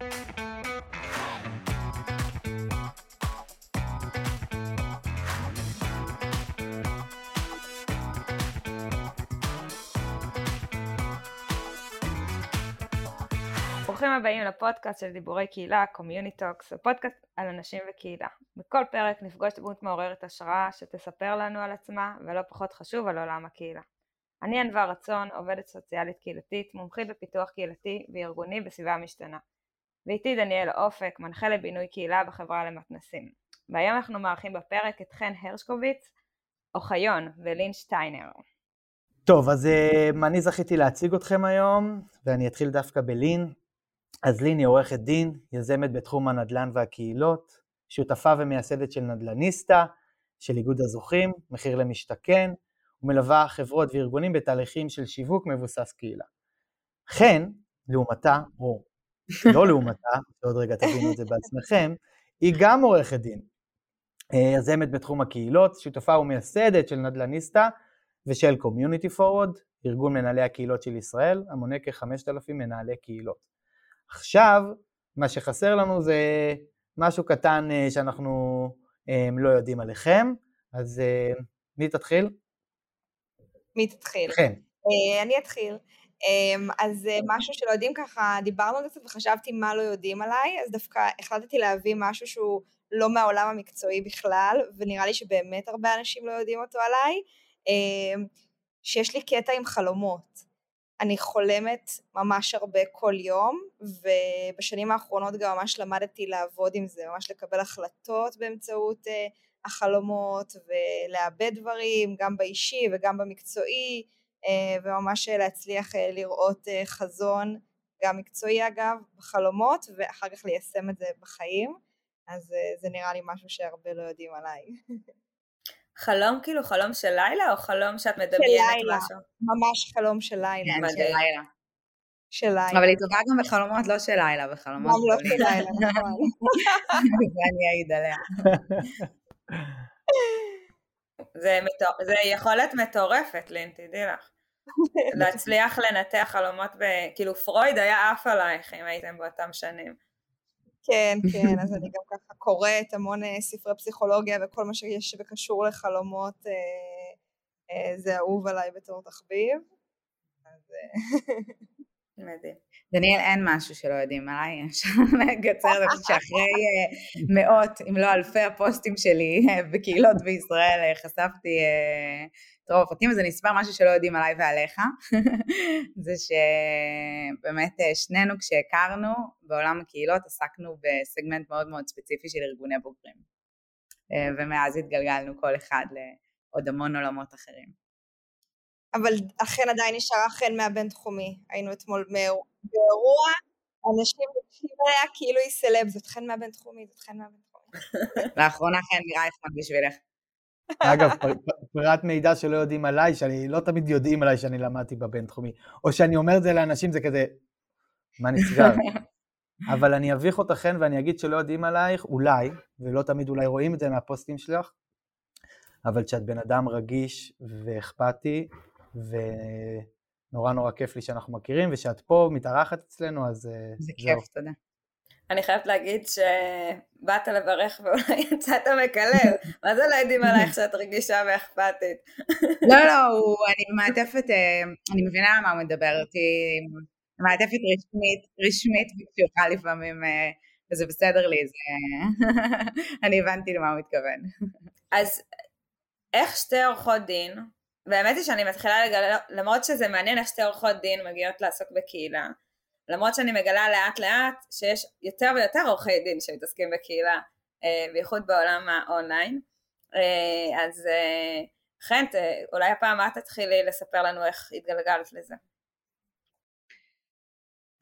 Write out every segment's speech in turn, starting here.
ברוכים הבאים לפודקאסט של דיבורי קהילה, Community Talks, הפודקאסט על אנשים וקהילה. בכל פרק נפגוש דמות מעוררת השראה שתספר לנו על עצמה, ולא פחות חשוב על עולם הקהילה. אני ענווה רצון, עובדת סוציאלית קהילתית, מומחית בפיתוח קהילתי וארגוני בסביבה המשתנה. ואיתי דניאל אופק, מנחה לבינוי קהילה בחברה למתנסים. והיום אנחנו מארחים בפרק את חן הרשקוביץ, אוחיון ולין שטיינר. טוב, אז uh, אני זכיתי להציג אתכם היום, ואני אתחיל דווקא בלין. אז לין היא עורכת דין, יזמת בתחום הנדל"ן והקהילות, שותפה ומייסדת של נדל"ניסטה, של איגוד הזוכים, מחיר למשתכן, ומלווה חברות וארגונים בתהליכים של שיווק מבוסס קהילה. חן, לעומתה, או לא לעומתה, שעוד רגע תבינו את זה בעצמכם, היא גם עורכת דין. אה, יזמת בתחום הקהילות, שותפה ומייסדת של נדל"ניסטה ושל Community Forward, ארגון מנהלי הקהילות של ישראל, המונה כ-5,000 מנהלי קהילות. עכשיו, מה שחסר לנו זה משהו קטן אה, שאנחנו אה, לא יודעים עליכם, אז מי תתחיל? מי תתחיל? כן. אני אתחיל. אמ, אז משהו שלא יודעים ככה, דיברנו על זה וחשבתי מה לא יודעים עליי, אז דווקא החלטתי להביא משהו שהוא לא מהעולם המקצועי בכלל, ונראה לי שבאמת הרבה אנשים לא יודעים אותו עליי, אמ, שיש לי קטע עם חלומות. אני חולמת ממש הרבה כל יום, ובשנים האחרונות גם ממש למדתי לעבוד עם זה, ממש לקבל החלטות באמצעות uh, החלומות, ולאבד דברים, גם באישי וגם במקצועי, וממש להצליח uh, לראות חזון, גם מקצועי אגב, בחלומות, ואחר כך ליישם את זה בחיים, אז זה נראה לי משהו שהרבה לא יודעים עליי. חלום כאילו חלום של לילה, או חלום שאת מדמיינת של לילה, משהו? ממש חלום של לילה. כן, של לילה. של לילה. אבל היא טובה גם בחלומות לא של לילה, בחלומות גם לא של לילה, נכון. זה אני אעיד עליה. זה יכולת מטורפת, לין, תדעי לך. להצליח לנתח חלומות, ב... כאילו פרויד היה עף עלייך אם הייתם באותם שנים. כן, כן, אז אני גם ככה קוראת המון אה, ספרי פסיכולוגיה וכל מה שיש וקשור לחלומות אה, אה, זה אהוב עליי בתור תחביב. אז... מדהים. דניאל, אין משהו שלא יודעים עליי, אפשר לקצר את זה שאחרי מאות, אם לא אלפי הפוסטים שלי בקהילות בישראל, חשפתי הפרטים, אז אני אספר משהו שלא יודעים עליי ועליך, זה שבאמת שנינו כשהכרנו בעולם הקהילות עסקנו בסגמנט מאוד מאוד ספציפי של ארגוני בוגרים, ומאז התגלגלנו כל אחד לעוד המון עולמות אחרים. אבל אכן עדיין נשארה חן מהבינתחומי. היינו אתמול באירוע, אנשים ניגשים עליה כאילו היא סלב, זאת חן מהבינתחומי, זאת חן מהבינתחומי. לאחרונה חן רייכמן בשבילך. אגב, פרט מידע שלא יודעים עליי, שאני לא תמיד יודעים עליי שאני למדתי בבינתחומי, או שאני אומר את זה לאנשים, זה כזה, מה נסגר? אבל אני אביך אותך חן ואני אגיד שלא יודעים עלייך, אולי, ולא תמיד אולי רואים את זה מהפוסטים שלך, אבל כשאת בן אדם רגיש ואכפתי, ונורא נורא כיף לי שאנחנו מכירים, ושאת פה מתארחת אצלנו, אז אה, זה כיף, תודה. אני חייבת להגיד שבאת לברך ואולי יצאת מקלל, מה זה לא יודעים עלייך שאת רגישה ואכפתית? לא, לא, הוא, אני במעטפת, אה, אני מבינה מה הוא מדבר אותי, מעטפת רשמית, רשמית וקשוחה לפעמים, אה, וזה בסדר לי, זה... אני הבנתי למה הוא מתכוון. אז איך שתי עורכות דין והאמת היא שאני מתחילה לגלות, למרות שזה מעניין איך שתי עורכות דין מגיעות לעסוק בקהילה, למרות שאני מגלה לאט לאט שיש יותר ויותר עורכי דין שמתעסקים בקהילה, אה, בייחוד בעולם האונליין, אה, אז אה, חן, אולי הפעם את תתחילי לספר לנו איך התגלגלת לזה.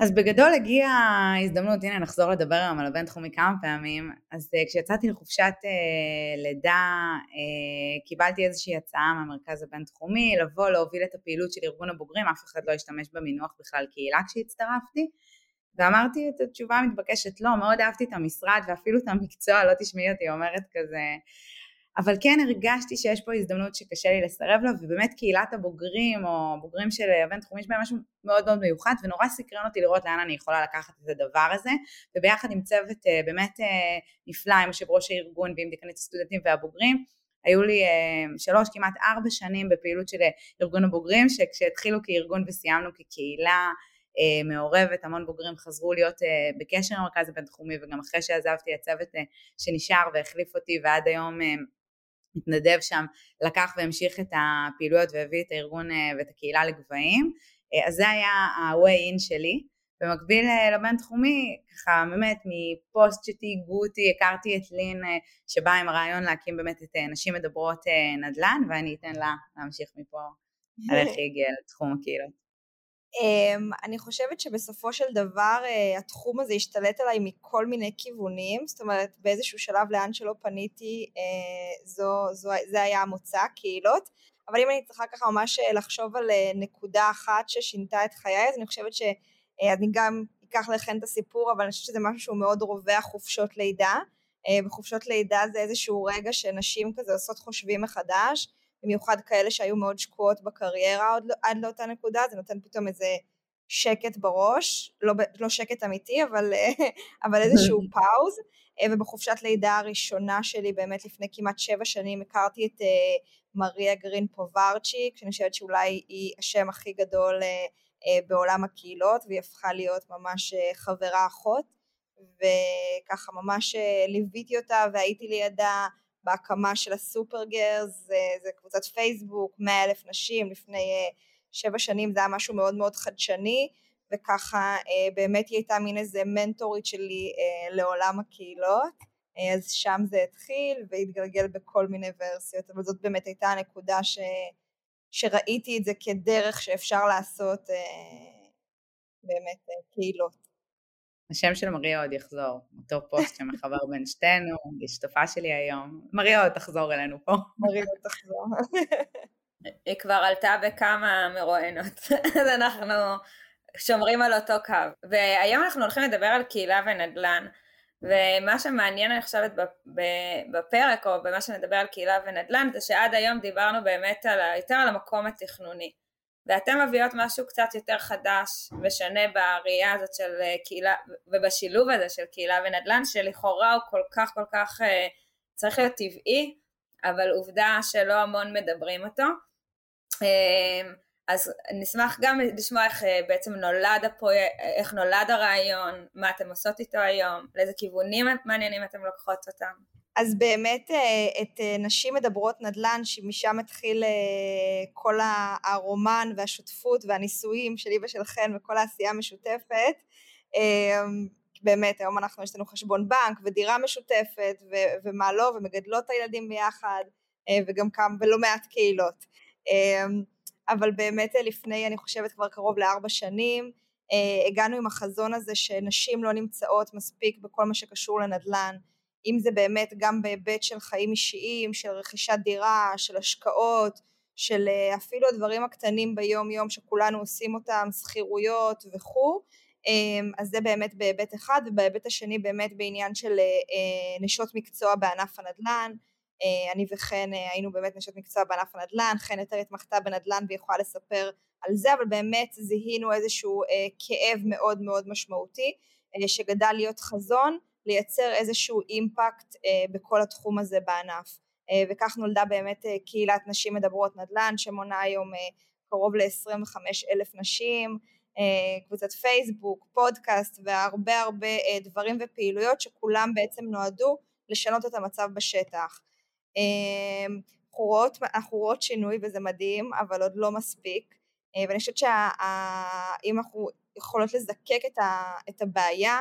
אז בגדול הגיעה ההזדמנות, הנה נחזור לדבר היום על הבינתחומי כמה פעמים, אז uh, כשיצאתי לחופשת uh, לידה uh, קיבלתי איזושהי הצעה מהמרכז הבינתחומי לבוא להוביל את הפעילות של ארגון הבוגרים, אף אחד לא השתמש במינוח בכלל קהילה כשהצטרפתי, ואמרתי את התשובה המתבקשת לא, מאוד אהבתי את המשרד ואפילו את המקצוע, לא תשמעי אותי אומרת כזה, אבל כן הרגשתי שיש פה הזדמנות שקשה לי לסרב לה, ובאמת קהילת הבוגרים או בוגרים של הבינתחומי יש בהם משהו מאוד מאוד מיוחד, ונורא סקרן אותי לראות לאן אני יכולה לקחת את הדבר הזה, וביחד עם צוות אה, באמת אה, נפלא, עם יושב ראש הארגון ועם דיקנית הסטודנטים והבוגרים, היו לי שלוש, כמעט ארבע שנים בפעילות של ארגון הבוגרים, שכשהתחילו כארגון וסיימנו כקהילה, אה, מעורבת, המון בוגרים חזרו להיות אה, בקשר עם המרכז הבינתחומי וגם אחרי שעזבתי הצוות אה, שנשאר והחליף אותי ועד היום מתנדב שם, לקח והמשיך את הפעילויות והביא את הארגון ואת הקהילה לגבהים, אז זה היה ה-way in שלי. במקביל לבינתחומי, ככה באמת מפוסט שתהיגו אותי, הכרתי את לין שבאה עם הרעיון להקים באמת את נשים מדברות נדל"ן ואני אתן לה להמשיך מפה על איך היא הגיעה לתחום הקהילות. Um, אני חושבת שבסופו של דבר uh, התחום הזה השתלט עליי מכל מיני כיוונים, זאת אומרת באיזשהו שלב לאן שלא פניתי uh, זו, זו, זה היה המוצא, קהילות, אבל אם אני צריכה ככה ממש אה, לחשוב על נקודה אחת ששינתה את חיי, אז אני חושבת שאני גם אקח לכן את הסיפור, אבל אני חושבת שזה משהו שהוא מאוד רווח חופשות לידה, וחופשות לידה זה איזשהו רגע שנשים כזה עושות חושבים מחדש, במיוחד כאלה שהיו מאוד שקועות בקריירה עוד, לא, עד לאותה נקודה, זה נותן פתאום איזה שקט בראש, לא, לא שקט אמיתי, אבל, אבל איזשהו פאוז, אה, ובחופשת לידה הראשונה שלי, באמת לפני כמעט שבע שנים, הכרתי את uh, מריה גרין פוברצ'יק, שאני חושבת שאולי היא השם הכי גדול uh, בעולם הקהילות, והיא הפכה להיות ממש uh, חברה אחות, וככה ממש uh, ליוויתי אותה והייתי לידה בהקמה של הסופר גרס, זה, זה קבוצת פייסבוק, מאה אלף נשים, לפני uh, שבע שנים זה היה משהו מאוד מאוד חדשני, וככה uh, באמת היא הייתה מין איזה מנטורית שלי uh, לעולם הקהילות, אז שם זה התחיל והתגלגל בכל מיני ורסיות, אבל זאת באמת הייתה הנקודה ש, שראיתי את זה כדרך שאפשר לעשות באמת קהילות. השם של מריה עוד יחזור, אותו פוסט שמחבר בין שתינו, היא שותפה שלי היום. מריה עוד תחזור אלינו פה. מריה עוד תחזור. היא כבר עלתה בכמה מרואיינות, אז אנחנו שומרים על אותו קו. והיום אנחנו הולכים לדבר על קהילה ונדל"ן, ומה שמעניין אני חושבת בפרק, או במה שנדבר על קהילה ונדל"ן, זה שעד היום דיברנו באמת על, יותר על המקום התכנוני. ואתן מביאות משהו קצת יותר חדש ושונה בראייה הזאת של אה, קהילה ובשילוב הזה של קהילה ונדל"ן שלכאורה הוא כל כך כל כך אה, צריך להיות טבעי אבל עובדה שלא המון מדברים אותו אה, אז נשמח גם לשמוע איך בעצם נולד הפרויקט, איך נולד הרעיון, מה אתם עושות איתו היום, לאיזה כיוונים מעניינים אתם לוקחות אותם. אז באמת אה, את אה, נשים מדברות נדל"ן, שמשם התחיל אה, כל הרומן והשותפות והנישואים שלי ושלכן וכל העשייה המשותפת. באמת, היום אנחנו, יש לנו חשבון בנק ודירה משותפת ו- ומה לא, ומגדלות את הילדים ביחד, וגם כמה, ולא מעט קהילות. אבל באמת לפני, אני חושבת, כבר קרוב לארבע שנים, הגענו עם החזון הזה שנשים לא נמצאות מספיק בכל מה שקשור לנדל"ן. אם זה באמת גם בהיבט של חיים אישיים, של רכישת דירה, של השקעות, של אה, אפילו הדברים הקטנים ביום יום שכולנו עושים אותם, שכירויות וכו', אמ, אז זה באמת בהיבט אחד, ובהיבט השני באמת בעניין של אה, אה, נשות מקצוע בענף הנדל"ן, אני וחן היינו באמת נשות מקצוע בענף הנדל"ן, חן יותר התמחתה בנדל"ן והיא יכולה לספר על זה, אבל באמת זיהינו איזשהו כאב מאוד מאוד משמעותי שגדל להיות חזון לייצר איזשהו אימפקט אה, בכל התחום הזה בענף. אה, וכך נולדה באמת אה, קהילת נשים מדברות נדל"ן שמונה היום קרוב ל-25 אלף נשים, קבוצת פייסבוק, פודקאסט והרבה הרבה דברים ופעילויות שכולם בעצם נועדו לשנות את המצב בשטח. אנחנו רואות, אנחנו רואות שינוי וזה מדהים אבל עוד לא מספיק ואני חושבת שאם אנחנו יכולות לזקק את הבעיה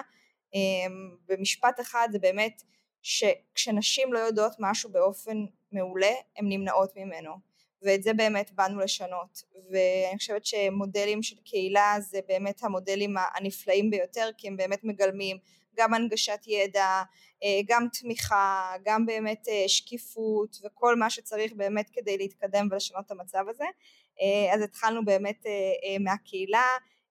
במשפט אחד זה באמת שכשנשים לא יודעות משהו באופן מעולה הן נמנעות ממנו. ואת זה באמת באנו לשנות. ואני חושבת שמודלים של קהילה זה באמת המודלים הנפלאים ביותר כי הם באמת מגלמים גם הנגשת ידע, אה, גם תמיכה, גם באמת אה, שקיפות וכל מה שצריך באמת כדי להתקדם ולשנות את המצב הזה. אה, אז התחלנו באמת מהקהילה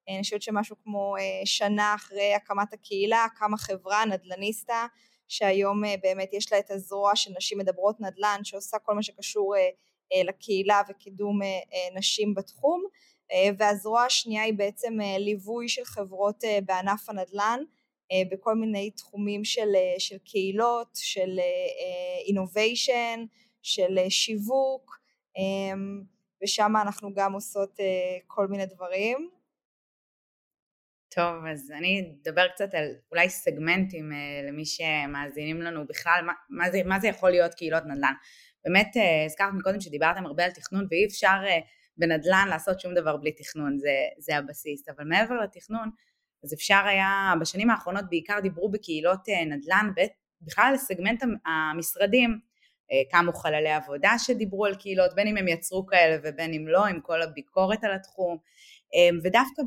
אני חושבת שמשהו כמו אה, שנה אחרי הקמת הקהילה קמה חברה נדל"ניסטה שהיום באמת יש לה את הזרוע של נשים מדברות נדל"ן שעושה כל מה שקשור לקהילה וקידום נשים בתחום. והזרוע השנייה היא בעצם ליווי של חברות בענף הנדל"ן בכל מיני תחומים של, של קהילות, של אינוביישן, של שיווק ושם אנחנו גם עושות כל מיני דברים טוב, אז אני אדבר קצת על אולי סגמנטים אה, למי שמאזינים לנו בכלל, מה, מה, זה, מה זה יכול להיות קהילות נדל"ן. באמת אה, הזכרת מקודם שדיברתם הרבה על תכנון ואי אפשר אה, בנדל"ן לעשות שום דבר בלי תכנון, זה, זה הבסיס, אבל מעבר לתכנון, אז אפשר היה, בשנים האחרונות בעיקר דיברו בקהילות נדל"ן, בכלל לסגמנט המשרדים, קמו חללי עבודה שדיברו על קהילות, בין אם הם יצרו כאלה ובין אם לא, עם כל הביקורת על התחום, אמ, ודווקא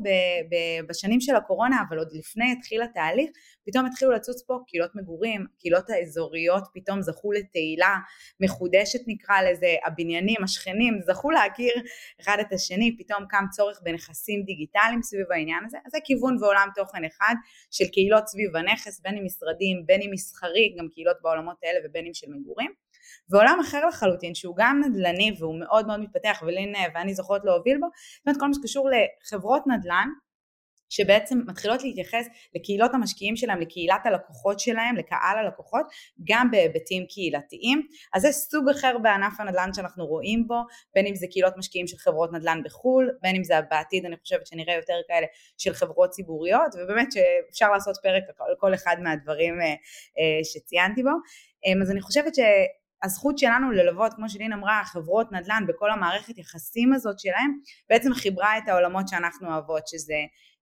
בשנים של הקורונה, אבל עוד לפני התחיל התהליך, פתאום התחילו לצוץ פה קהילות מגורים, קהילות האזוריות פתאום זכו לתהילה מחודשת נקרא לזה, הבניינים, השכנים, זכו להכיר אחד את השני, פתאום קם צורך בנכסים דיגיטליים סביב העניין הזה, אז זה כיוון ועולם תוכן אחד של קהילות סביב הנכס, בין אם משרדים, בין אם מסחרי, גם קהילות בעולמות האלה ובין אם של מגורים. ועולם אחר לחלוטין שהוא גם נדל"ני והוא מאוד מאוד מתפתח ולין ואני זוכרות להוביל בו, זאת אומרת כל מה שקשור לחברות נדל"ן שבעצם מתחילות להתייחס לקהילות המשקיעים שלהם, לקהילת הלקוחות שלהם, לקהל הלקוחות, גם בהיבטים קהילתיים. אז זה סוג אחר בענף הנדל"ן שאנחנו רואים בו, בין אם זה קהילות משקיעים של חברות נדל"ן בחו"ל, בין אם זה בעתיד אני חושבת שנראה יותר כאלה של חברות ציבוריות, ובאמת שאפשר לעשות פרק על כל אחד מהדברים אה, אה, שציינתי בו. אה, אז אני חושבת ש... הזכות שלנו ללוות, כמו שלין אמרה, חברות נדל"ן בכל המערכת יחסים הזאת שלהם, בעצם חיברה את העולמות שאנחנו אוהבות, שזה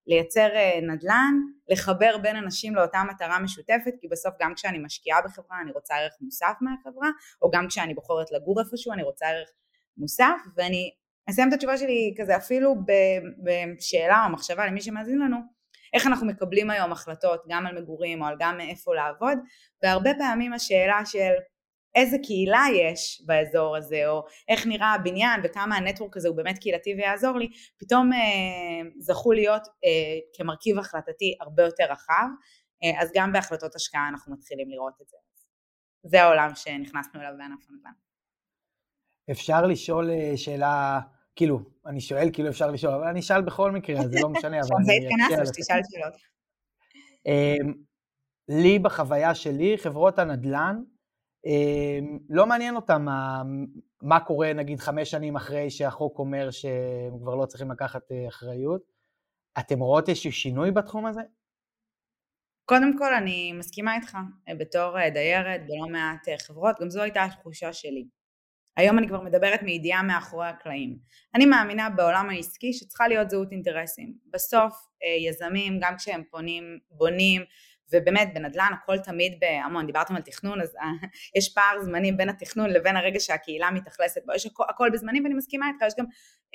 לייצר אה, נדל"ן, לחבר בין אנשים לאותה מטרה משותפת, כי בסוף גם כשאני משקיעה בחברה אני רוצה ערך מוסף מהחברה, או גם כשאני בוחרת לגור איפשהו אני רוצה ערך מוסף, ואני אסיים את התשובה שלי כזה אפילו בשאלה או מחשבה למי שמאזין לנו, איך אנחנו מקבלים היום החלטות גם על מגורים או על גם מאיפה לעבוד, והרבה פעמים השאלה של איזה קהילה יש באזור הזה, או איך נראה הבניין וכמה הנטוורק הזה הוא באמת קהילתי ויעזור לי, פתאום אה, זכו להיות אה, כמרכיב החלטתי הרבה יותר רחב, אה, אז גם בהחלטות השקעה אנחנו מתחילים לראות את זה. זה העולם שנכנסנו אליו בענף הנדל"ן. אפשר לשאול אה, שאלה, כאילו, אני שואל כאילו אפשר לשאול, אבל אני אשאל בכל מקרה, אז זה לא משנה, אבל זה התכנסת, שתשאל שאלות. אמ, לי בחוויה שלי, חברות הנדל"ן, לא מעניין אותם מה, מה קורה נגיד חמש שנים אחרי שהחוק אומר שהם כבר לא צריכים לקחת אה, אחריות. אתם רואות איזשהו שינוי בתחום הזה? קודם כל אני מסכימה איתך, אה, בתור אה, דיירת בלא מעט חברות, גם זו הייתה התחושה שלי. היום אני כבר מדברת מידיעה מאחורי הקלעים. אני מאמינה בעולם העסקי שצריכה להיות זהות אינטרסים. בסוף יזמים, גם כשהם פונים, בונים ובאמת בנדל"ן הכל תמיד בהמון, דיברתם על תכנון אז אה, יש פער זמנים בין התכנון לבין הרגע שהקהילה מתאכלסת בו, יש הכל, הכל בזמנים ואני מסכימה איתך, יש גם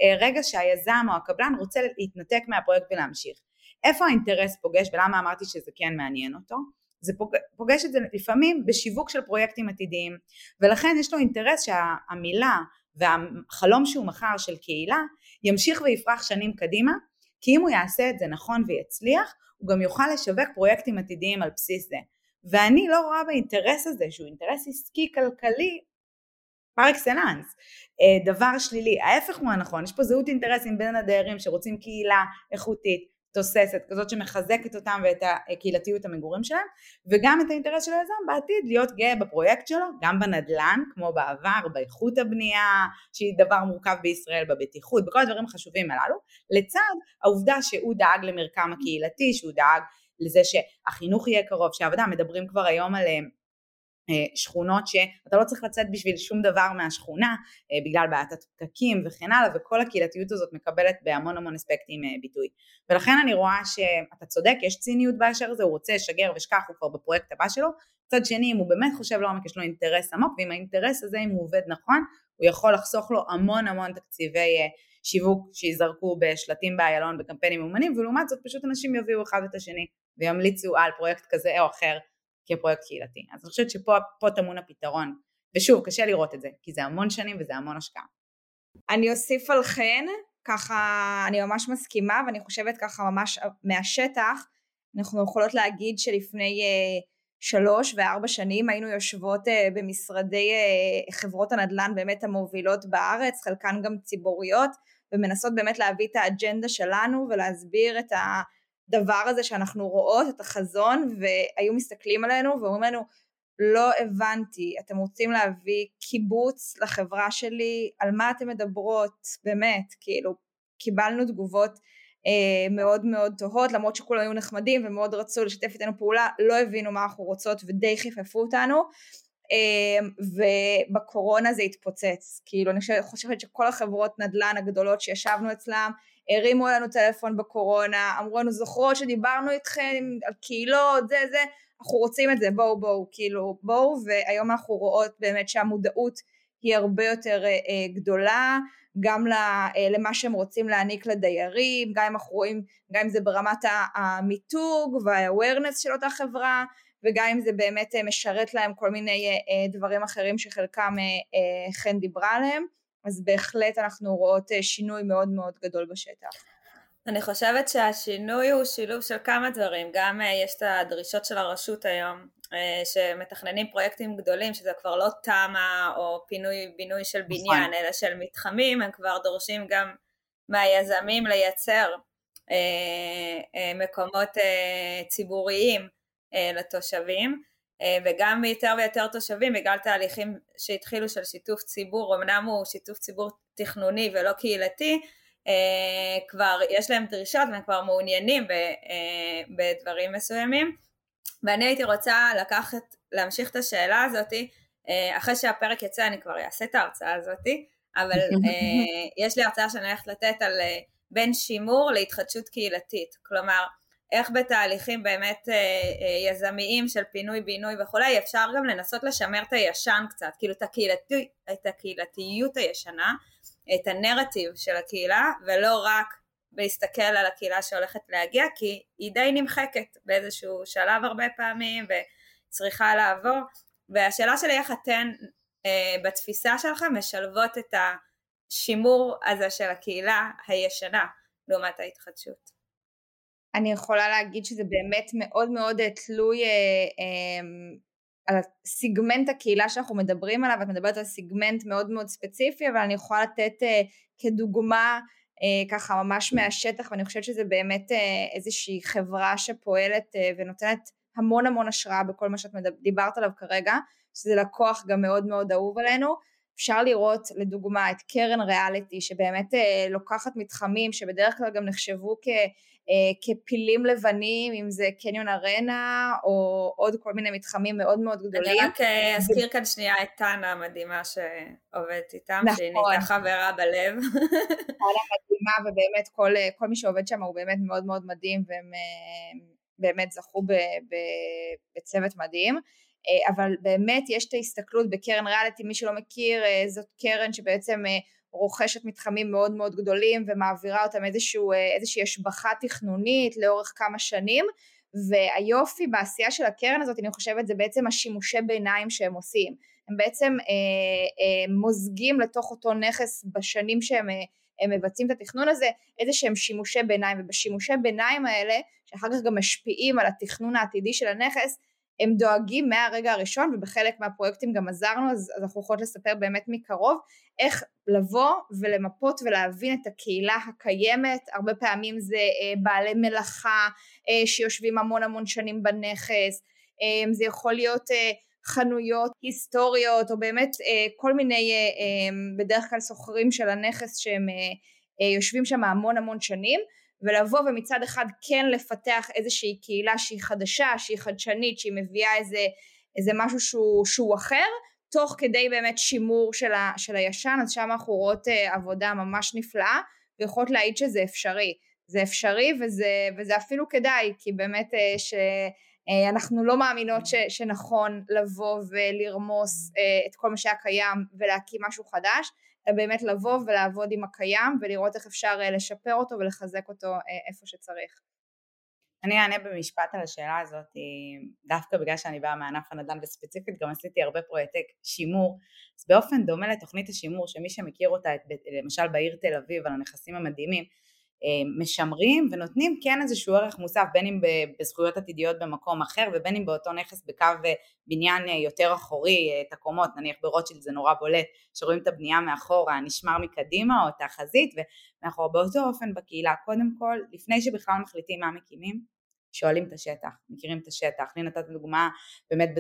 אה, רגע שהיזם או הקבלן רוצה להתנתק מהפרויקט ולהמשיך. איפה האינטרס פוגש ולמה אמרתי שזה כן מעניין אותו? זה פוג... פוגש את זה לפעמים בשיווק של פרויקטים עתידיים ולכן יש לו אינטרס שהמילה והחלום שהוא מכר של קהילה ימשיך ויפרח שנים קדימה כי אם הוא יעשה את זה נכון ויצליח הוא גם יוכל לשווק פרויקטים עתידיים על בסיס זה. ואני לא רואה באינטרס הזה, שהוא אינטרס עסקי כלכלי, פר אקסלנס, אה, דבר שלילי. ההפך הוא הנכון, יש פה זהות אינטרסים בין הדיירים שרוצים קהילה איכותית, תוססת, כזאת שמחזקת אותם ואת הקהילתיות המגורים שלהם, וגם את האינטרס של היזם בעתיד להיות גאה בפרויקט שלו, גם בנדל"ן, כמו בעבר, באיכות הבנייה, שהיא דבר מורכב בישראל, בבטיחות, בכל הדברים החשובים הללו, לצד העובדה שהוא דאג למרקם הקהילתי, שהוא דאג לזה שהחינוך יהיה קרוב, שהעבודה, מדברים כבר היום על אה, אה, שכונות שאתה לא צריך לצאת בשביל שום דבר מהשכונה אה, בגלל בעיית הפקקים וכן הלאה וכל הקהילתיות הזאת מקבלת בהמון המון אספקטים אה, ביטוי. ולכן אני רואה שאתה צודק יש ציניות באשר לזה הוא רוצה שגר ושכח הוא כבר בפרויקט הבא שלו. מצד שני אם הוא באמת חושב לעומק יש לו אינטרס עמוק ואם האינטרס הזה אם הוא עובד נכון הוא יכול לחסוך לו המון המון תקציבי שיווק שיזרקו בשלטים באיילון בקמפיינים מאומנים ולעומת זאת פשוט אנשים יביאו אחד את השני וימליצו על פרויקט כזה או אחר כפרויקט קהילתי. אז אני חושבת שפה טמון הפתרון. ושוב, קשה לראות את זה, כי זה המון שנים וזה המון השקעה. אני אוסיף על חן, ככה אני ממש מסכימה ואני חושבת ככה ממש מהשטח, אנחנו יכולות להגיד שלפני uh, שלוש וארבע שנים היינו יושבות uh, במשרדי uh, חברות הנדל"ן באמת המובילות בארץ, חלקן גם ציבוריות, ומנסות באמת להביא את האג'נדה שלנו ולהסביר את הדבר הזה שאנחנו רואות, את החזון, והיו מסתכלים עלינו ואומרים לנו, לא הבנתי, אתם רוצים להביא קיבוץ לחברה שלי, על מה אתם מדברות, באמת, כאילו, קיבלנו תגובות אה, מאוד מאוד תוהות, למרות שכולם היו נחמדים ומאוד רצו לשתף איתנו פעולה, לא הבינו מה אנחנו רוצות ודי חיפפו אותנו, אה, ובקורונה זה התפוצץ, כאילו אני חושבת שכל החברות נדל"ן הגדולות שישבנו אצלם, הרימו לנו טלפון בקורונה, אמרו לנו זוכרות שדיברנו איתכם על קהילות, זה זה, אנחנו רוצים את זה, בואו בואו, כאילו בואו, והיום אנחנו רואות באמת שהמודעות היא הרבה יותר אה, גדולה, גם אה, למה שהם רוצים להעניק לדיירים, גם אם אנחנו רואים, גם אם זה ברמת המיתוג וה-awareness של אותה חברה, וגם אם זה באמת אה, משרת להם כל מיני אה, דברים אחרים שחלקם חן דיברה עליהם, אז בהחלט אנחנו רואות שינוי מאוד מאוד גדול בשטח. אני חושבת שהשינוי הוא שילוב של כמה דברים, גם יש את הדרישות של הרשות היום אה, שמתכננים פרויקטים גדולים שזה כבר לא תמ"א או פינוי בינוי של נכון. בניין אלא של מתחמים הם כבר דורשים גם מהיזמים לייצר אה, אה, מקומות ציבוריים לתושבים וגם יותר ויותר תושבים בגלל תהליכים שהתחילו של שיתוף ציבור, אמנם הוא שיתוף ציבור תכנוני ולא קהילתי, כבר יש להם דרישות והם כבר מעוניינים בדברים מסוימים. ואני הייתי רוצה לקחת, להמשיך את השאלה הזאתי, אה, אחרי שהפרק יצא אני כבר אעשה את ההרצאה הזאתי, אבל אה, יש לי הרצאה שאני הולכת לתת על אה, בין שימור להתחדשות קהילתית, כלומר איך בתהליכים באמת יזמיים של פינוי בינוי וכולי אפשר גם לנסות לשמר את הישן קצת, כאילו את, הקהילתי, את הקהילתיות הישנה, את הנרטיב של הקהילה ולא רק להסתכל על הקהילה שהולכת להגיע כי היא די נמחקת באיזשהו שלב הרבה פעמים וצריכה לעבור והשאלה שלי איך אתן אה, בתפיסה שלכם משלבות את השימור הזה של הקהילה הישנה לעומת ההתחדשות. אני יכולה להגיד שזה באמת מאוד מאוד תלוי אה, אה, על סיגמנט הקהילה שאנחנו מדברים עליו, את מדברת על סיגמנט מאוד מאוד ספציפי, אבל אני יכולה לתת אה, כדוגמה אה, ככה ממש מהשטח ואני חושבת שזה באמת אה, איזושהי חברה שפועלת אה, ונותנת המון המון השראה בכל מה שאת דיברת עליו כרגע, שזה לקוח גם מאוד מאוד אהוב עלינו. אפשר לראות לדוגמה את קרן ריאליטי שבאמת לוקחת מתחמים שבדרך כלל גם נחשבו כ... אה, כפילים לבנים, אם זה קניון ארנה, או עוד כל מיני מתחמים מאוד מאוד גדולים. אני רק אה, אזכיר כאן שנייה את טאנה המדהימה שעובדת איתם, נכון. שהיא נהייתה חברה בלב. טאנה מדהימה, ובאמת כל, אה, כל מי שעובד שם הוא באמת מאוד מאוד מדהים, והם באמת זכו ב, ב, בצוות מדהים. אבל באמת יש את ההסתכלות בקרן ריאליטי, מי שלא מכיר, זאת קרן שבעצם רוכשת מתחמים מאוד מאוד גדולים ומעבירה אותם איזשהו, אה, איזושהי השבחה תכנונית לאורך כמה שנים והיופי בעשייה של הקרן הזאת אני חושבת זה בעצם השימושי ביניים שהם עושים. הם בעצם אה, אה, מוזגים לתוך אותו נכס בשנים שהם אה, מבצעים את התכנון הזה איזה שהם שימושי ביניים ובשימושי ביניים האלה שאחר כך גם משפיעים על התכנון העתידי של הנכס הם דואגים מהרגע הראשון ובחלק מהפרויקטים גם עזרנו אז, אז אנחנו יכולות לספר באמת מקרוב איך לבוא ולמפות ולהבין את הקהילה הקיימת. הרבה פעמים זה אה, בעלי מלאכה אה, שיושבים המון המון שנים בנכס אה, זה יכול להיות אה, חנויות היסטוריות או באמת אה, כל מיני אה, אה, בדרך כלל סוחרים של הנכס שהם אה, אה, יושבים שם המון המון שנים ולבוא ומצד אחד כן לפתח איזושהי קהילה שהיא חדשה, שהיא חדשנית, שהיא מביאה איזה, איזה משהו שהוא, שהוא אחר, תוך כדי באמת שימור של, ה, של הישן, אז שם אנחנו רואות uh, עבודה ממש נפלאה, ויכולות להעיד שזה אפשרי. זה אפשרי וזה, וזה אפילו כדאי, כי באמת uh, שאנחנו uh, לא מאמינות ש, שנכון לבוא ולרמוס את כל מה שהיה קיים ולהקים משהו חדש, באמת לבוא ולעבוד עם הקיים ולראות איך אפשר אה, לשפר אותו ולחזק אותו אה, איפה שצריך. אני אענה במשפט על השאלה הזאת, דווקא בגלל שאני באה מענף הנדל"ן וספציפית גם עשיתי הרבה פרויקטי שימור, אז באופן דומה לתוכנית השימור שמי שמכיר אותה למשל בעיר תל אביב על הנכסים המדהימים, משמרים ונותנים כן איזשהו ערך מוסף בין אם בזכויות עתידיות במקום אחר ובין אם באותו נכס בקו בניין יותר אחורי, את הקומות, נניח ברוטשילד זה נורא בולט, שרואים את הבנייה מאחורה, נשמר מקדימה או את החזית ומאחורה, באותו אופן בקהילה, קודם כל לפני שבכלל מחליטים מה מקימים שואלים את השטח, מכירים את השטח. אני נתת דוגמה, באמת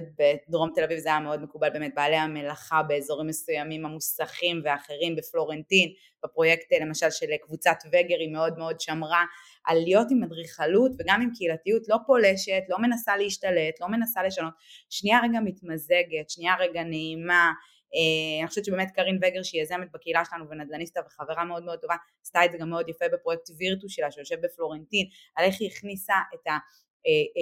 בדרום תל אביב זה היה מאוד מקובל, באמת בעלי המלאכה באזורים מסוימים, המוסכים ואחרים בפלורנטין, בפרויקט למשל של קבוצת וגר היא מאוד מאוד שמרה על להיות עם אדריכלות וגם עם קהילתיות לא פולשת, לא מנסה להשתלט, לא מנסה לשנות, שנייה רגע מתמזגת, שנייה רגע נעימה, אה, אני חושבת שבאמת קרין וגר שהיא יזמת בקהילה שלנו ונדל"ניסטה וחברה מאוד מאוד טובה עשתה את זה גם מאוד יפה בפרויקט וירטו שלה שיושב בפלורנטין על איך היא הכניסה את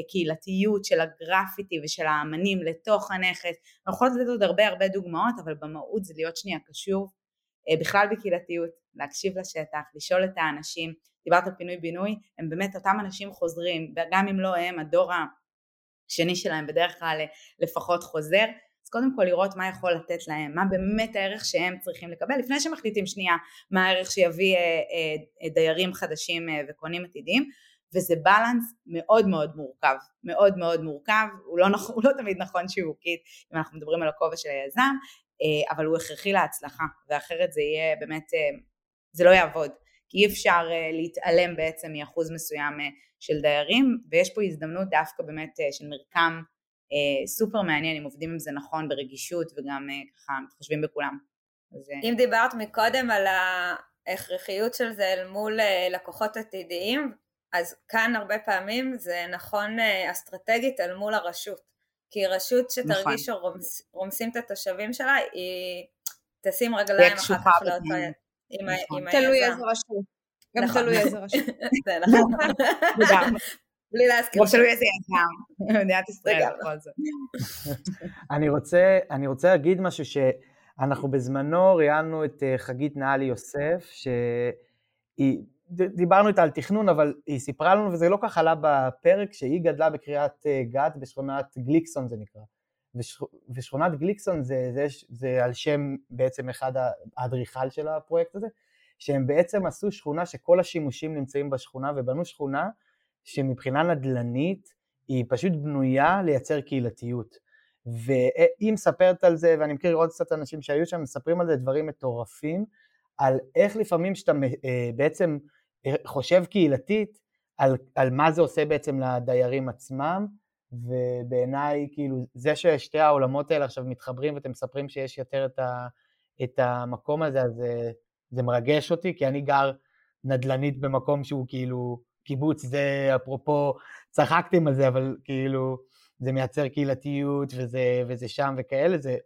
הקהילתיות אה, של הגרפיטי ושל האמנים לתוך הנכס. אני יכולה לתת עוד הרבה הרבה דוגמאות אבל במהות זה להיות שנייה קשור אה, בכלל בקהילתיות להקשיב לשטח לשאול את האנשים. דיברת על פינוי בינוי הם באמת אותם אנשים חוזרים גם אם לא הם הדור השני שלהם בדרך כלל לפחות חוזר קודם כל לראות מה יכול לתת להם, מה באמת הערך שהם צריכים לקבל, לפני שמחליטים שנייה מה הערך שיביא אה, אה, דיירים חדשים אה, וקונים עתידיים, וזה בלנס מאוד מאוד מורכב, מאוד מאוד מורכב, הוא לא, נכ... הוא לא תמיד נכון שיווקית אם אנחנו מדברים על הכובע של היזם, אבל הוא הכרחי להצלחה, ואחרת זה יהיה באמת, זה לא יעבוד, כי אי אפשר להתעלם בעצם מאחוז מסוים של דיירים, ויש פה הזדמנות דווקא באמת של מרקם סופר מעניין אם עובדים עם זה נכון ברגישות וגם אה, ככה מתחשבים בכולם. אז, אה, אם דיברת מקודם על ההכרחיות של זה אל מול לקוחות עתידיים, אז כאן הרבה פעמים זה נכון אסטרטגית אל מול הרשות. כי רשות שתרגיש נכון. שרומסים את התושבים שלה, היא תשים רגליים אחר כך לאותו... נכון. תלוי איזה רשות. גם נכון. תלוי איזה רשות. זה נכון. בלי להזכיר. שלא איזה יזם, מדינת ישראל בכל זאת. אני רוצה להגיד משהו שאנחנו בזמנו ראיינו את אה, חגית נעלי יוסף, שהיא, דיברנו איתה על תכנון, אבל היא סיפרה לנו, וזה לא כך עלה בפרק, שהיא גדלה בקריית אה, גת, בשכונת גליקסון זה נקרא. ושכונת גליקסון זה, זה, זה על שם בעצם אחד האדריכל של הפרויקט הזה, שהם בעצם עשו שכונה שכל השימושים נמצאים בשכונה, ובנו שכונה שמבחינה נדל"נית היא פשוט בנויה לייצר קהילתיות. והיא מספרת על זה, ואני מכיר עוד קצת אנשים שהיו שם, מספרים על זה דברים מטורפים, על איך לפעמים שאתה אה, בעצם אה, חושב קהילתית, על, על מה זה עושה בעצם לדיירים עצמם, ובעיניי כאילו זה ששתי העולמות האלה עכשיו מתחברים ואתם מספרים שיש יותר את, ה, את המקום הזה, אז זה, זה מרגש אותי, כי אני גר נדל"נית במקום שהוא כאילו קיבוץ זה אפרופו, צחקתם על זה, אבל כאילו זה מייצר קהילתיות וזה, וזה שם וכאלה, זה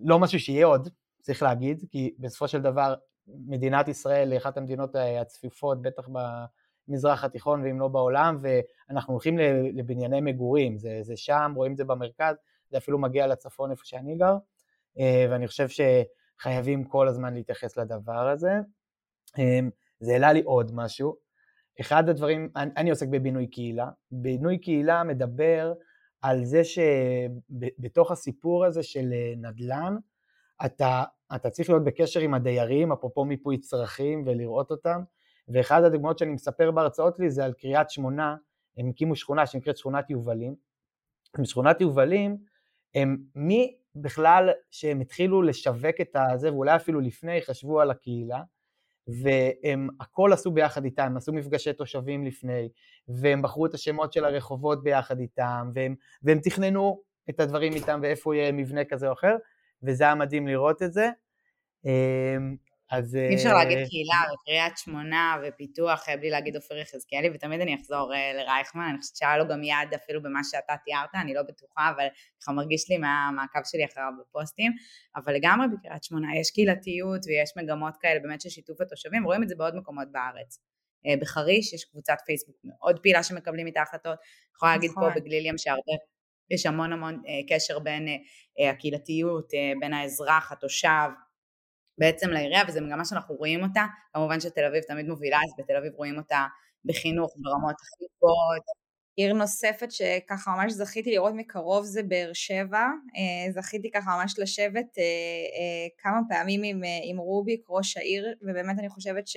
לא משהו שיהיה עוד, צריך להגיד, כי בסופו של דבר מדינת ישראל היא אחת המדינות הצפיפות, בטח במזרח התיכון ואם לא בעולם, ואנחנו הולכים לבנייני מגורים, זה, זה שם, רואים את זה במרכז, זה אפילו מגיע לצפון איפה שאני גר, אה, ואני חושב שחייבים כל הזמן להתייחס לדבר הזה. אה, זה העלה לי עוד משהו, אחד הדברים, אני, אני עוסק בבינוי קהילה, בינוי קהילה מדבר על זה שבתוך הסיפור הזה של אה, נדל"ן, אתה, אתה צריך להיות בקשר עם הדיירים, אפרופו מיפוי צרכים ולראות אותם, ואחד הדוגמאות שאני מספר בהרצאות שלי זה על קריית שמונה, הם הקימו שכונה שנקראת שכונת יובלים, בשכונת יובלים הם מי בכלל שהם התחילו לשווק את הזה, ואולי אפילו לפני חשבו על הקהילה, והם הכל עשו ביחד איתם, עשו מפגשי תושבים לפני, והם בחרו את השמות של הרחובות ביחד איתם, והם, והם תכננו את הדברים איתם ואיפה יהיה מבנה כזה או אחר, וזה היה מדהים לראות את זה. אז... אי אפשר להגיד אה, קהילה וקריית שמונה ופיתוח אה, בלי להגיד עופר יחזקאלי, ותמיד אני אחזור אה, לרייכמן, אני חושבת שהיה לו גם יד אפילו במה שאתה תיארת, אני לא בטוחה, אבל ככה מרגיש לי מהמעקב שלי אחריו בפוסטים, אבל לגמרי בקריית שמונה יש קהילתיות ויש מגמות כאלה באמת של שיתוף התושבים, רואים את זה בעוד מקומות בארץ. בחריש יש קבוצת פייסבוק מאוד פעילה שמקבלים איתה החלטות, יכולה להגיד פה נכון. בגליל ים שהרבה יש המון המון קשר בין הקהילתיות, בין האזרח, התושב, בעצם לעירייה וזה מגמה שאנחנו רואים אותה, כמובן שתל אביב תמיד מובילה אז בתל אביב רואים אותה בחינוך ברמות הכי גבוהות. עיר נוספת שככה ממש זכיתי לראות מקרוב זה באר שבע, אה, זכיתי ככה ממש לשבת אה, אה, כמה פעמים עם, עם רוביק ראש העיר ובאמת אני חושבת ש...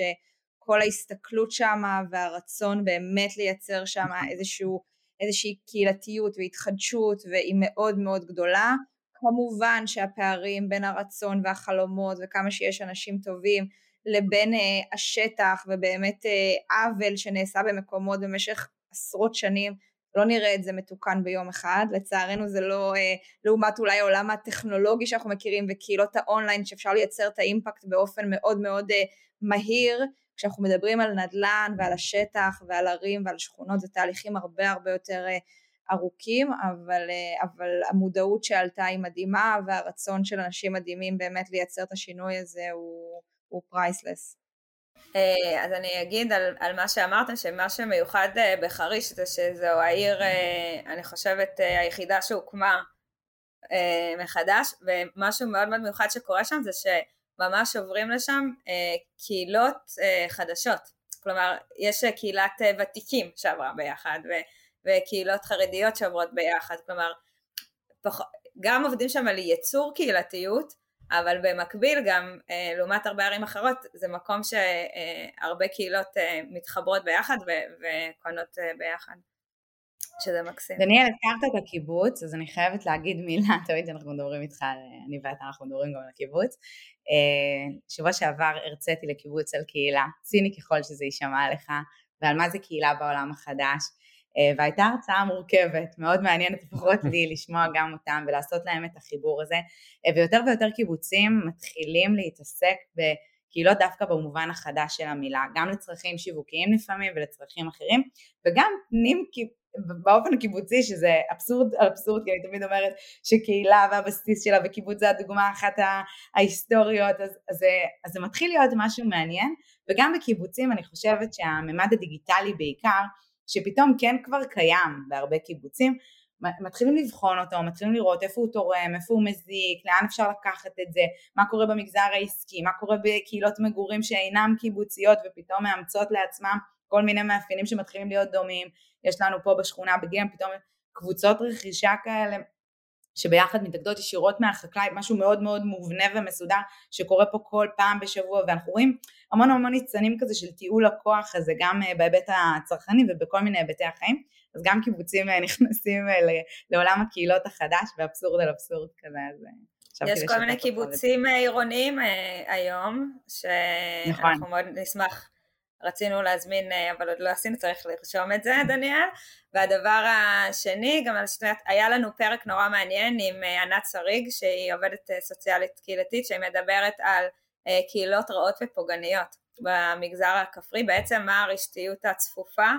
כל ההסתכלות שם והרצון באמת לייצר שם איזשהו, איזושהי קהילתיות והתחדשות והיא מאוד מאוד גדולה. כמובן שהפערים בין הרצון והחלומות וכמה שיש אנשים טובים לבין uh, השטח ובאמת uh, עוול שנעשה במקומות במשך עשרות שנים לא נראה את זה מתוקן ביום אחד, לצערנו זה לא uh, לעומת אולי העולם הטכנולוגי שאנחנו מכירים וקהילות האונליין שאפשר לייצר את האימפקט באופן מאוד מאוד uh, מהיר, כשאנחנו מדברים על נדל"ן ועל השטח ועל ערים ועל שכונות זה תהליכים הרבה הרבה יותר uh, ארוכים, אבל, uh, אבל המודעות שעלתה היא מדהימה והרצון של אנשים מדהימים באמת לייצר את השינוי הזה הוא הוא פרייסלס. אה, אז אני אגיד על, על מה שאמרתם, שמה שמיוחד אה, בחריש זה שזו העיר, אה, אני חושבת, היחידה שהוקמה מחדש, ומשהו מאוד מאוד מיוחד שקורה שם זה שממש עוברים לשם קהילות חדשות. כלומר, יש קהילת ותיקים שעברה ביחד, וקהילות חרדיות שעוברות ביחד, כלומר, גם עובדים שם על ייצור קהילתיות, אבל במקביל גם אה, לעומת הרבה ערים אחרות זה מקום שהרבה קהילות אה, מתחברות ביחד וקונות אה, ביחד, שזה מקסים. דניאל, הזכרת את הקיבוץ, אז אני חייבת להגיד מילה, תמיד אנחנו מדברים איתך, אני ואתה אנחנו מדברים גם על הקיבוץ. שבוע שעבר הרציתי לקיבוץ על קהילה, ציני ככל שזה יישמע לך, ועל מה זה קהילה בעולם החדש. אה, והייתה הרצאה מורכבת, מאוד מעניינת לפחות לי לשמוע גם אותם ולעשות להם את החיבור הזה, אה, ויותר ויותר קיבוצים מתחילים להתעסק בקהילות דווקא במובן החדש של המילה, גם לצרכים שיווקיים לפעמים ולצרכים אחרים, וגם פנים באופן הקיבוצי שזה אבסורד על אבסורד כי אני תמיד אומרת שקהילה והבסיס שלה וקיבוץ זה הדוגמה אחת ההיסטוריות אז, אז, אז זה מתחיל להיות משהו מעניין. וגם בקיבוצים אני חושבת שהממד הדיגיטלי בעיקר שפתאום כן כבר קיים בהרבה קיבוצים, מתחילים לבחון אותו, מתחילים לראות איפה הוא תורם, איפה הוא מזיק, לאן אפשר לקחת את זה, מה קורה במגזר העסקי, מה קורה בקהילות מגורים שאינם קיבוציות ופתאום מאמצות לעצמם כל מיני מאפיינים שמתחילים להיות דומים, יש לנו פה בשכונה בגיהם פתאום קבוצות רכישה כאלה שביחד מתאגדות ישירות מהחקלאי, משהו מאוד מאוד מובנה ומסודר שקורה פה כל פעם בשבוע ואנחנו רואים המון המון ניצנים כזה של תיעול הכוח הזה גם אה, בהיבט הצרכני ובכל מיני היבטי החיים אז גם קיבוצים אה, נכנסים אה, לעולם הקהילות החדש ואבסורד על אבסורד כזה אז יש כל מיני קיבוצים עירוניים היום שאנחנו נכון. מאוד נשמח רצינו להזמין, אה, אבל עוד לא עשינו, צריך לרשום את זה, דניאל. והדבר השני, גם היה לנו פרק נורא מעניין עם אה, ענת שריג, שהיא עובדת אה, סוציאלית קהילתית, שהיא מדברת על קהילות רעות ופוגעניות במגזר הכפרי, בעצם מה הרשתיות הצפופה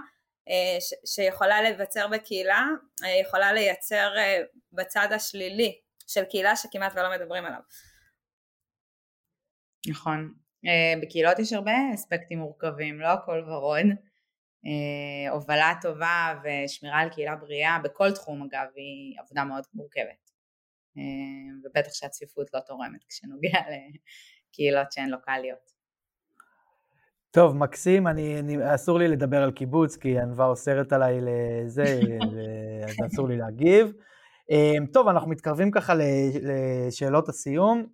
שיכולה להיווצר בקהילה, יכולה לייצר בצד השלילי של קהילה שכמעט ולא מדברים עליו. נכון, בקהילות יש הרבה אספקטים מורכבים, לא הכל ורוד. אה, הובלה טובה ושמירה על קהילה בריאה בכל תחום אגב היא עבודה מאוד מורכבת. אה, ובטח שהצפיפות לא תורמת כשנוגע לקהילות שהן לוקאליות. טוב, מקסים, אני, אני, אסור לי לדבר על קיבוץ, כי ענווה אוסרת עליי לזה, אז אסור לי להגיב. טוב, אנחנו מתקרבים ככה לשאלות הסיום,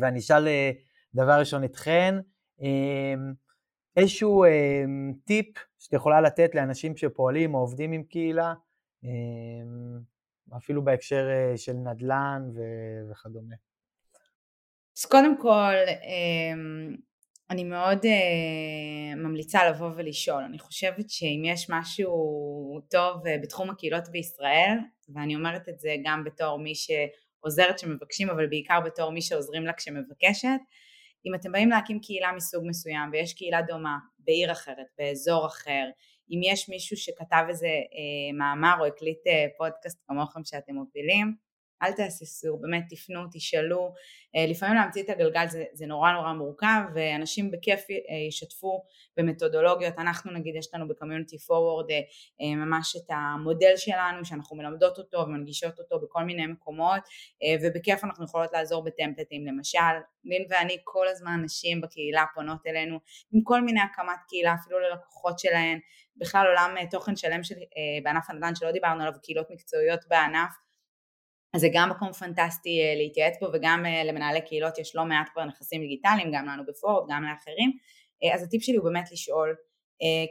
ואני אשאל דבר ראשון איתכן, אמ, איזשהו אמ, טיפ שאת יכולה לתת לאנשים שפועלים או עובדים עם קהילה, אמ, אפילו בהקשר אה, של נדל"ן וכדומה. אז קודם כל, אני מאוד uh, ממליצה לבוא ולשאול. אני חושבת שאם יש משהו טוב uh, בתחום הקהילות בישראל, ואני אומרת את זה גם בתור מי שעוזרת שמבקשים, אבל בעיקר בתור מי שעוזרים לה כשמבקשת, אם אתם באים להקים קהילה מסוג מסוים ויש קהילה דומה בעיר אחרת, באזור אחר, אם יש מישהו שכתב איזה אה, מאמר או הקליט אה, פודקאסט כמוכם שאתם מובילים, אל תהססו, באמת תפנו, תשאלו, אה, לפעמים להמציא את הגלגל זה, זה נורא נורא מורכב ואנשים בכיף אה, ישתפו במתודולוגיות, אנחנו נגיד יש לנו בקומיוניטי פורוורד אה, ממש את המודל שלנו שאנחנו מלמדות אותו ומנגישות אותו בכל מיני מקומות ובכיף אנחנו יכולות לעזור בטמפלטים, למשל לין ואני כל הזמן נשים בקהילה פונות אלינו עם כל מיני הקמת קהילה אפילו ללקוחות שלהן, בכלל עולם תוכן שלם של, בענף הנדל"ן שלא דיברנו עליו, קהילות מקצועיות בענף אז זה גם מקום פנטסטי אה, להתייעץ בו וגם אה, למנהלי קהילות יש לא מעט כבר נכסים דיגיטליים, גם לנו בפורד, גם לאחרים, אז הטיפ שלי הוא באמת לשאול,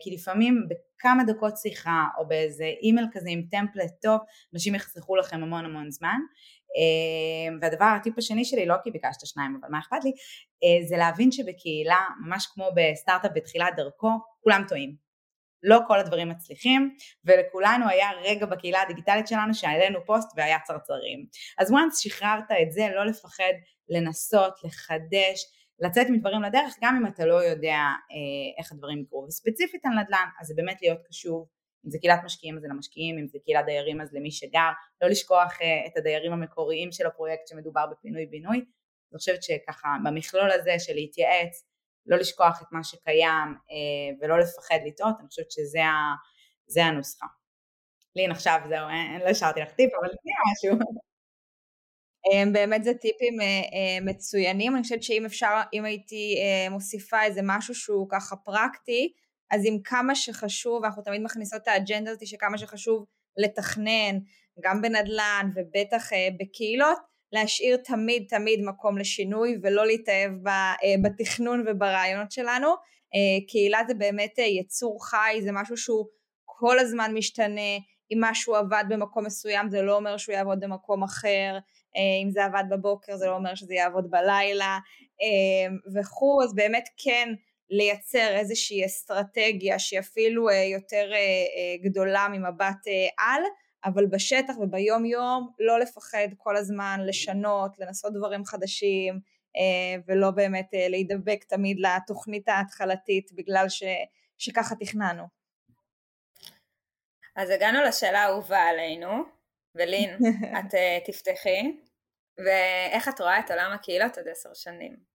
כי לפעמים בכמה דקות שיחה או באיזה אימייל כזה עם טמפלט טוב, אנשים יחסכו לכם המון המון זמן. והדבר הטיפ השני שלי, לא כי ביקשת שניים אבל מה אכפת לי, זה להבין שבקהילה, ממש כמו בסטארט-אפ בתחילת דרכו, כולם טועים. לא כל הדברים מצליחים, ולכולנו היה רגע בקהילה הדיגיטלית שלנו שהעלינו פוסט והיה צרצרים. אז once שחררת את זה, לא לפחד לנסות, לחדש, לצאת מדברים לדרך, גם אם אתה לא יודע אה, איך הדברים יקרו. וספציפית על נדל"ן, אז זה באמת להיות קשוב, אם זה קהילת משקיעים אז זה למשקיעים, אם זה קהילת דיירים אז למי שגר, לא לשכוח אה, את הדיירים המקוריים של הפרויקט שמדובר בפינוי בינוי. אני חושבת שככה במכלול הזה של להתייעץ, לא לשכוח את מה שקיים אה, ולא לפחד לטעות, אני חושבת שזה הנוסחה. לין עכשיו זהו, אין, לא השארתי לך טיפ, אבל תני משהו. אמ, באמת זה טיפים אה, אה, מצוינים, אני חושבת שאם אפשר, אם הייתי מוסיפה איזה משהו שהוא ככה פרקטי, אז עם כמה שחשוב, אנחנו תמיד מכניסות את האג'נדה הזאת שכמה שחשוב לתכנן, גם בנדל"ן ובטח בקהילות, להשאיר תמיד תמיד מקום לשינוי ולא להתאהב אה, בתכנון וברעיונות שלנו. אה, קהילה זה באמת אה, יצור חי, זה משהו שהוא כל הזמן משתנה, אם משהו עבד במקום מסוים זה לא אומר שהוא יעבוד במקום אחר, אם זה עבד בבוקר זה לא אומר שזה יעבוד בלילה. וכו', אז באמת כן לייצר איזושהי אסטרטגיה שהיא אפילו יותר גדולה ממבט על, אבל בשטח וביום יום לא לפחד כל הזמן לשנות, לנסות דברים חדשים אה, ולא באמת אה, להידבק תמיד לתוכנית ההתחלתית בגלל ש, שככה תכננו. אז הגענו לשאלה האהובה עלינו, ולין, את אה, תפתחי, ואיך את רואה את עולם הקהילות עוד עשר שנים?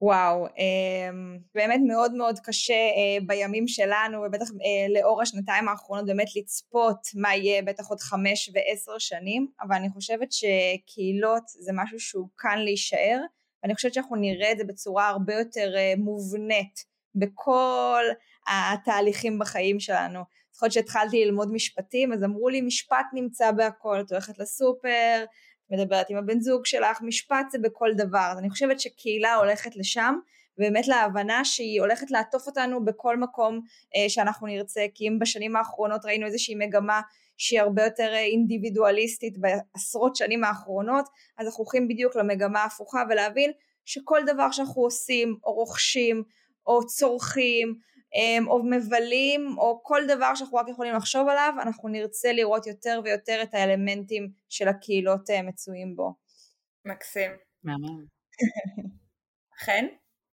וואו, אמ, באמת מאוד מאוד קשה אה, בימים שלנו ובטח אה, לאור השנתיים האחרונות באמת לצפות מה יהיה בטח עוד חמש ועשר שנים אבל אני חושבת שקהילות זה משהו שהוא כאן להישאר ואני חושבת שאנחנו נראה את זה בצורה הרבה יותר אה, מובנית בכל התהליכים בחיים שלנו. זוכרת שהתחלתי ללמוד משפטים אז אמרו לי משפט נמצא בהכל, את הולכת לסופר, מדברת עם הבן זוג שלך, משפט זה בכל דבר. אז אני חושבת שקהילה הולכת לשם, ובאמת להבנה שהיא הולכת לעטוף אותנו בכל מקום אה, שאנחנו נרצה, כי אם בשנים האחרונות ראינו איזושהי מגמה שהיא הרבה יותר אה, אינדיבידואליסטית בעשרות שנים האחרונות, אז אנחנו הולכים בדיוק למגמה ההפוכה ולהבין שכל דבר שאנחנו עושים או רוכשים או צורכים או מבלים או כל דבר שאנחנו רק יכולים לחשוב עליו אנחנו נרצה לראות יותר ויותר את האלמנטים של הקהילות אה, מצויים בו. מקסים. מאמן. חן?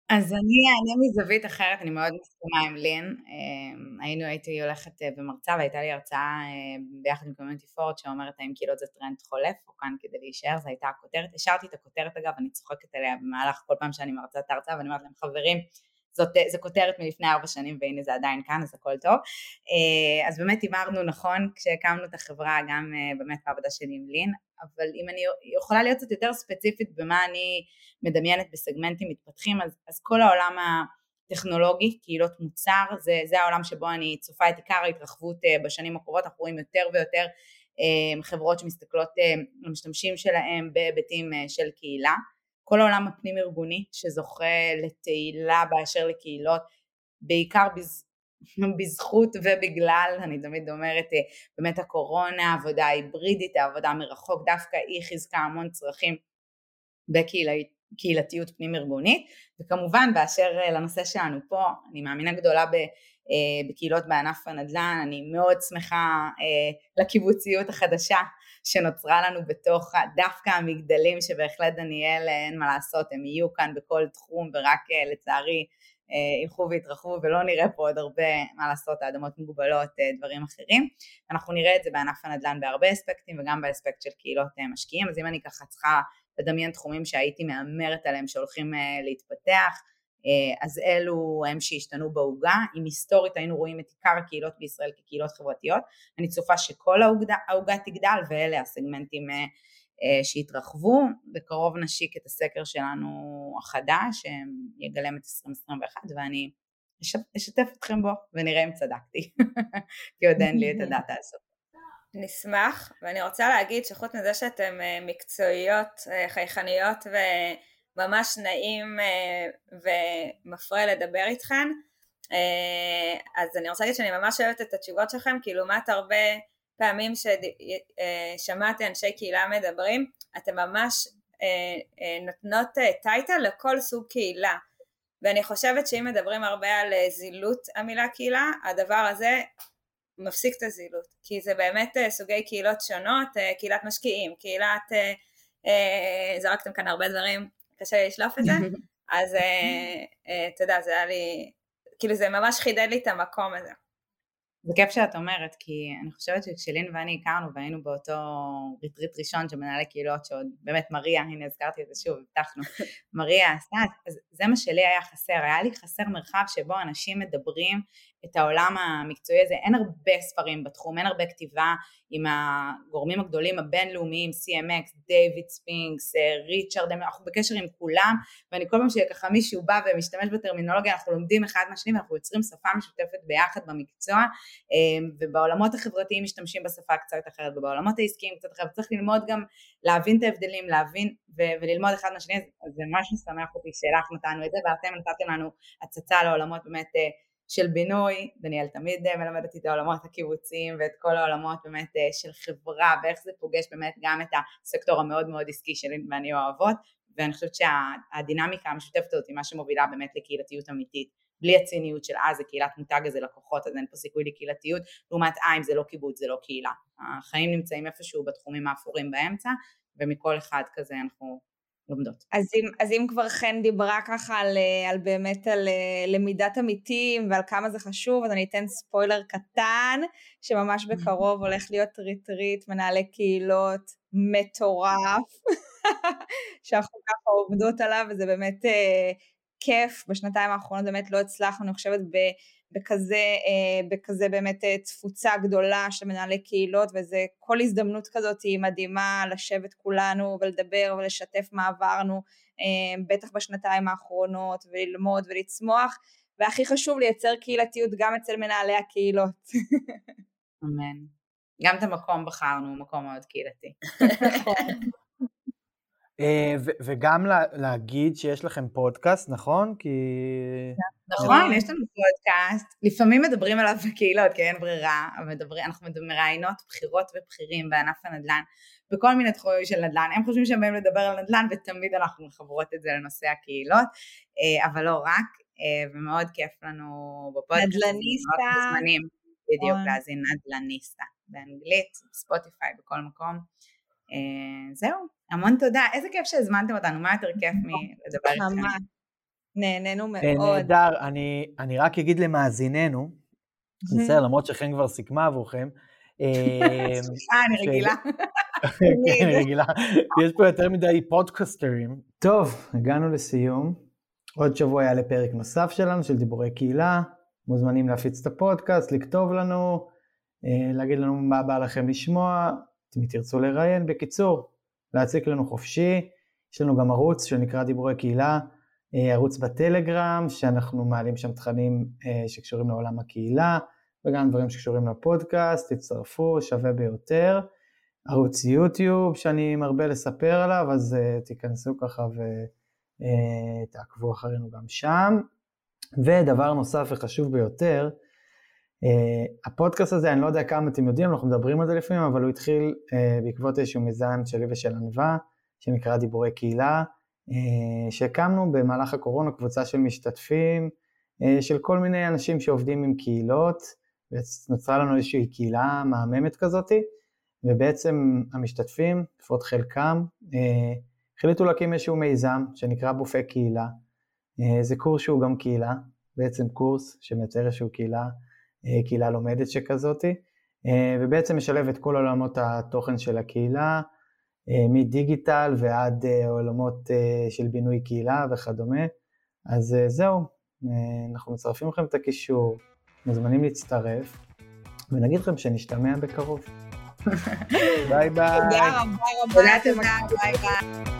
אז אני אענה מזווית אחרת, אני מאוד מסכימה עם לין. אמ, היינו, הייתי הולכת אה, במרצה והייתה לי הרצאה אה, ביחד עם community forward שאומרת האם קהילות זה טרנד חולף או כאן כדי להישאר, זו הייתה הכותרת. השארתי את הכותרת אגב, אני צוחקת עליה במהלך כל פעם שאני מרצה את ההרצאה ואני אומרת להם חברים, זאת, זו כותרת מלפני ארבע שנים והנה זה עדיין כאן אז הכל טוב. אה, אז באמת הימרנו נכון כשהקמנו את החברה גם אה, באמת בעבודה שלי עם לין, אבל אם אני יכולה להיות קצת יותר ספציפית במה אני מדמיינת בסגמנטים מתפתחים אז, אז כל העולם הטכנולוגי, קהילות מוצר, זה, זה העולם שבו אני צופה את עיקר ההתרחבות אה, בשנים הקרובות, אנחנו רואים יותר ויותר חברות שמסתכלות למשתמשים שלהם בהיבטים של קהילה. כל העולם הפנים ארגוני שזוכה לתהילה באשר לקהילות, בעיקר בז... בזכות ובגלל, אני תמיד אומרת, אה, באמת הקורונה, העבודה ההיברידית, העבודה מרחוק, דווקא היא חיזקה המון צרכים בקהילתיות פנים ארגונית, וכמובן באשר אה, לנושא שלנו פה, אני מאמינה גדולה ב... אה, בקהילות בענף הנדל"ן, אני מאוד שמחה לקיבוציות החדשה שנוצרה לנו בתוך דווקא המגדלים שבהחלט דניאל אין מה לעשות, הם יהיו כאן בכל תחום ורק אה, לצערי אה, ילכו ויתרחבו ולא נראה פה עוד הרבה מה לעשות, האדמות מוגבלות, אה, דברים אחרים. אנחנו נראה את זה בענף הנדל"ן בהרבה אספקטים וגם באספקט של קהילות משקיעים, אז אם אני ככה צריכה לדמיין תחומים שהייתי מהמרת עליהם שהולכים להתפתח, אז אלו הם שהשתנו בעוגה, אם היסטורית היינו רואים את עיקר הקהילות בישראל כקהילות חברתיות, אני צופה שכל העוגה תגדל ואלה הסגמנטים אה, אה, שהתרחבו, בקרוב נשיק את הסקר שלנו החדש שיגלם את 2021 ואני אשתף אתכם בו ונראה אם צדקתי, כי עוד אין לי את הדאטה הזאת. נשמח, ואני רוצה להגיד שחוץ מזה שאתן אה, מקצועיות, חייכניות ו... ממש נעים ומפרה לדבר איתכן. אז אני רוצה להגיד שאני ממש אוהבת את התשובות שלכם, כי לעומת הרבה פעמים ששמעתי אנשי קהילה מדברים, אתם ממש נותנות טייטל לכל סוג קהילה. ואני חושבת שאם מדברים הרבה על זילות המילה קהילה, הדבר הזה מפסיק את הזילות, כי זה באמת סוגי קהילות שונות, קהילת משקיעים, קהילת, זרקתם כאן הרבה דברים, קשה לי לשלוף את זה, אז אתה יודע, זה היה לי, כאילו זה ממש חידד לי את המקום הזה. זה כיף שאת אומרת, כי אני חושבת שכשלין ואני הכרנו והיינו באותו ריטריט ראשון של מנהלי קהילות, שעוד באמת מריה, הנה הזכרתי את זה שוב, הבטחנו, מריה עשתה, אז זה מה שלי היה חסר, היה לי חסר מרחב שבו אנשים מדברים את העולם המקצועי הזה, אין הרבה ספרים בתחום, אין הרבה כתיבה עם הגורמים הגדולים הבינלאומיים, CMX, דיוויד ספינקס, ריצ'רד, אנחנו בקשר עם כולם, ואני כל פעם שככה מישהו בא ומשתמש בטרמינולוגיה, אנחנו לומדים אחד מהשני ואנחנו יוצרים שפה משותפת ביחד במקצוע, אמ, ובעולמות החברתיים משתמשים בשפה קצת אחרת, ובעולמות העסקיים קצת אחרת, צריך ללמוד גם להבין את ההבדלים, להבין ו- וללמוד אחד מהשני, זה ממש משמח אותי שלך נתנו את זה, ואתם נתתם לנו הצצה לעולמות באמת אה, של בינוי, דניאל תמיד אה, מלמד אותי את העולמות הקיבוציים ואת כל העולמות באמת אה, של חברה ואיך זה פוגש באמת גם את הסקטור המאוד מאוד עסקי שלי ואני אוהבות ואני חושבת שהדינמיקה המשותפת הזאת היא מה שמובילה באמת לקהילתיות אמיתית. בלי הציניות של אה זה קהילת מותג הזה לקוחות אז אין פה סיכוי לקהילתיות. לעומת אה אם זה לא קיבוץ זה לא קהילה. החיים נמצאים איפשהו בתחומים האפורים באמצע ומכל אחד כזה אנחנו לומדות. אז אם, אז אם כבר חן דיברה ככה על, על באמת על אה, למידת עמיתים ועל כמה זה חשוב, אז אני אתן ספוילר קטן, שממש בקרוב הולך להיות ריטריט מנהלי קהילות מטורף, שאנחנו ככה עובדות עליו, וזה באמת אה, כיף. בשנתיים האחרונות באמת לא הצלחנו, אני חושבת, ב... בכזה, אה, בכזה באמת אה, תפוצה גדולה של מנהלי קהילות וזה כל הזדמנות כזאת היא מדהימה לשבת כולנו ולדבר ולשתף מה עברנו אה, בטח בשנתיים האחרונות וללמוד ולצמוח והכי חשוב לייצר קהילתיות גם אצל מנהלי הקהילות. אמן. גם את המקום בחרנו, מקום מאוד קהילתי. נכון. וגם להגיד שיש לכם פודקאסט, נכון? כי... נכון, יש לנו פודקאסט, לפעמים מדברים עליו בקהילות, כי אין ברירה, אנחנו מראיינות בחירות ובכירים בענף הנדל"ן, בכל מיני תחומים של נדל"ן, הם חושבים שהם באים לדבר על נדל"ן, ותמיד אנחנו מחברות את זה לנושא הקהילות, אה, אבל לא רק, אה, ומאוד כיף לנו בפודקאסט. נדל"ניסטה. בדיוק, נכון. להאזין נדל"ניסטה, באנגלית, בספוטיפיי, בכל מקום. אה, זהו, המון תודה, איזה כיף שהזמנתם אותנו, מה יותר כיף מלדבר איתכם? נהנינו אה, מאוד. נהדר, אני, אני רק אגיד למאזיננו, בסדר, למרות שחן כבר סיכמה עבורכם. אה, סליחה, אני רגילה. כן, אני רגילה. יש פה יותר מדי פודקסטרים. טוב, הגענו לסיום. עוד שבוע יעלה פרק נוסף שלנו, של דיבורי קהילה. מוזמנים להפיץ את הפודקאסט, לכתוב לנו, להגיד לנו מה בא לכם לשמוע, אם תרצו לראיין. בקיצור, להציק לנו חופשי. יש לנו גם ערוץ שנקרא דיבורי קהילה. אה, ערוץ בטלגרם, שאנחנו מעלים שם תכנים אה, שקשורים לעולם הקהילה, וגם דברים שקשורים לפודקאסט, תצטרפו, שווה ביותר. ערוץ יוטיוב שאני מרבה לספר עליו, אז uh, תיכנסו ככה ותעקבו uh, אחרינו גם שם. ודבר נוסף וחשוב ביותר, הפודקאסט הזה, אני לא יודע כמה אתם יודעים, אנחנו מדברים על זה לפעמים, אבל הוא התחיל uh, בעקבות איזשהו מיזם שלי ושל ענווה, שנקרא דיבורי קהילה. אה, שהקמנו במהלך הקורונה קבוצה של משתתפים, אה, של כל מיני אנשים שעובדים עם קהילות, ונוצרה לנו איזושהי קהילה מהממת כזאתי, ובעצם המשתתפים, לפחות חלקם, אה, החליטו להקים איזשהו מיזם שנקרא בופה קהילה. זה קורס שהוא גם קהילה, בעצם קורס שמייצר איזושהי קהילה, קהילה לומדת שכזאתי, ובעצם משלב את כל עולמות התוכן של הקהילה, אה, מדיגיטל ועד אה, עולמות אה, של בינוי קהילה וכדומה. אז זהו, אנחנו מצרפים לכם את הקישור, מוזמנים להצטרף, ונגיד לכם שנשתמע בקרוב. ביי ביי. תודה רבה רבה. תודה, תודה, ביי ביי.